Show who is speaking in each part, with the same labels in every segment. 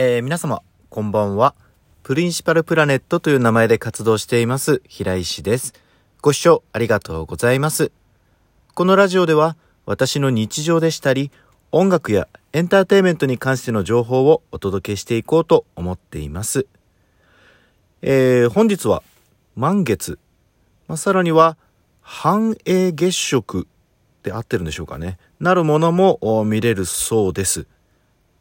Speaker 1: えー、皆様、こんばんは。プリンシパルプラネットという名前で活動しています、平石です。ご視聴ありがとうございます。このラジオでは、私の日常でしたり、音楽やエンターテイメントに関しての情報をお届けしていこうと思っています。えー、本日は満月、まあ、さらには繁栄月食で合ってるんでしょうかね。なるものも見れるそうです。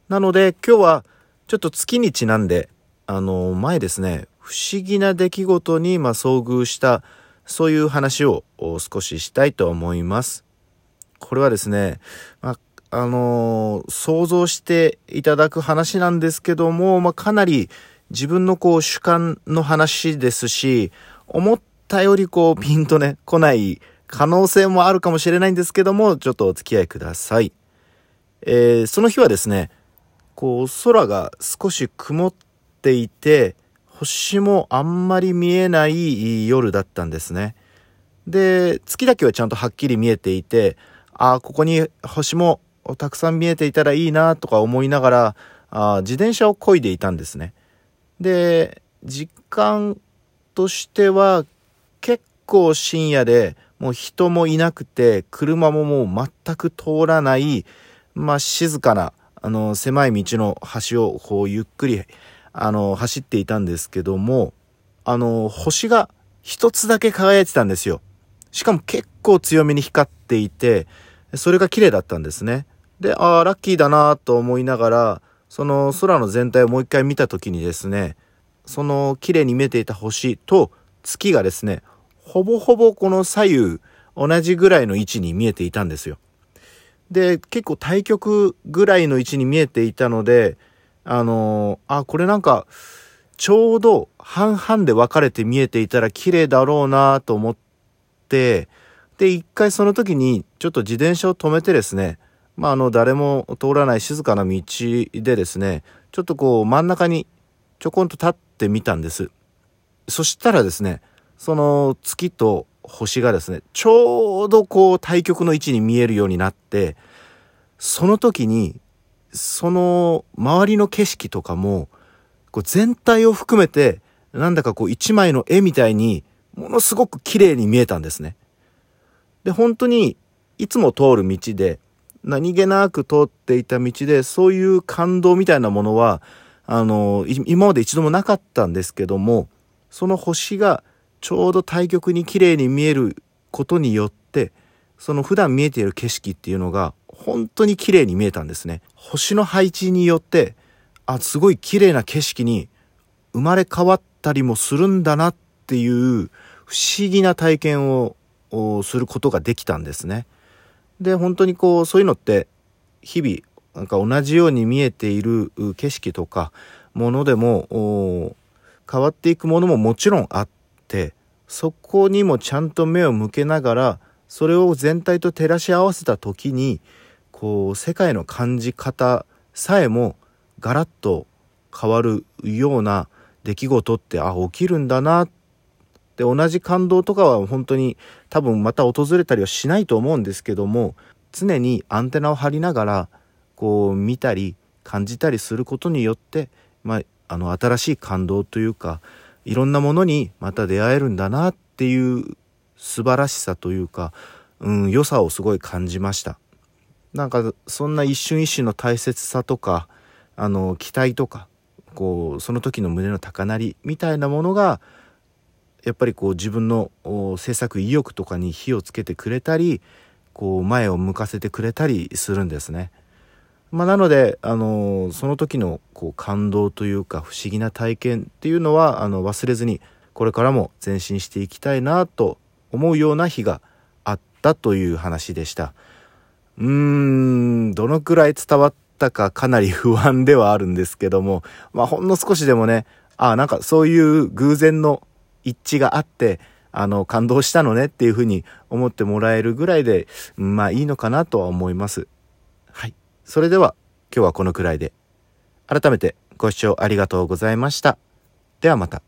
Speaker 1: なので今日はちょっと月にちなんで、あの、前ですね、不思議な出来事に、まあ遭遇した、そういう話を少ししたいと思います。これはですね、まあ、のー、想像していただく話なんですけども、まあ、かなり自分のこう主観の話ですし、思ったよりこうピンとね、来ない可能性もあるかもしれないんですけども、ちょっとお付き合いください。えー、その日はですね、こう空が少し曇っていて星もあんまり見えない夜だったんですね。で月だけはちゃんとはっきり見えていてああここに星もたくさん見えていたらいいなとか思いながらあ自転車を漕いでいたんですね。で実感としては結構深夜でもう人もいなくて車ももう全く通らないまあ静かなあの、狭い道の端をこうゆっくり、あの、走っていたんですけども、あの、星が一つだけ輝いてたんですよ。しかも結構強めに光っていて、それが綺麗だったんですね。で、ああ、ラッキーだなと思いながら、その空の全体をもう一回見た時にですね、その綺麗に見えていた星と月がですね、ほぼほぼこの左右同じぐらいの位置に見えていたんですよ。で、結構対極ぐらいの位置に見えていたので、あのー、あ、これなんか、ちょうど半々で分かれて見えていたら綺麗だろうなと思って、で、一回その時にちょっと自転車を止めてですね、まあ、あの、誰も通らない静かな道でですね、ちょっとこう真ん中にちょこんと立ってみたんです。そしたらですね、その月と星がですね、ちょうどこう対極の位置に見えるようになって、その時に、その周りの景色とかも、こう全体を含めて、なんだかこう一枚の絵みたいに、ものすごく綺麗に見えたんですね。で、本当に、いつも通る道で、何気なく通っていた道で、そういう感動みたいなものは、あの、今まで一度もなかったんですけども、その星がちょうど対極に綺麗に見えることによってその普段見えている景色っていうのが本当に綺麗に見えたんですね。星の配置によってあすごい綺麗な景色に生まれ変わったりもするんだなっていう不思議な体験をすることができたんですね。で本当にこうそういうのって日々なんか同じように見えている景色とかものでも変わっていくものももちろんあってそこにもちゃんと目を向けながらそれを全体と照らし合わせた時にこう世界の感じ方さえもガラッと変わるような出来事ってあ起きるんだなって同じ感動とかは本当に多分また訪れたりはしないと思うんですけども常にアンテナを張りながらこう見たり感じたりすることによって、まあ、あの新しい感動というかいろんなものにまた出会えるんだなっていう素晴らしさというか、うん、良さをすごい感じました。なんかそんな一瞬一瞬の大切さとかあの期待とかこうその時の胸の高鳴りみたいなものがやっぱりこう自分の制作意欲とかに火をつけてくれたりこう前を向かせてくれたりするんですね。まあ、なので、あのその時のこう感動というか不思議な体験っていうのはあの忘れずにこれからも前進していきたいなと思うような日があったという話でした。うーん、どのくらい伝わったかかなり不安ではあるんですけども、まあほんの少しでもね、あなんかそういう偶然の一致があって、あの、感動したのねっていうふうに思ってもらえるぐらいで、まあいいのかなとは思います。それでは今日はこのくらいで。改めてご視聴ありがとうございました。ではまた。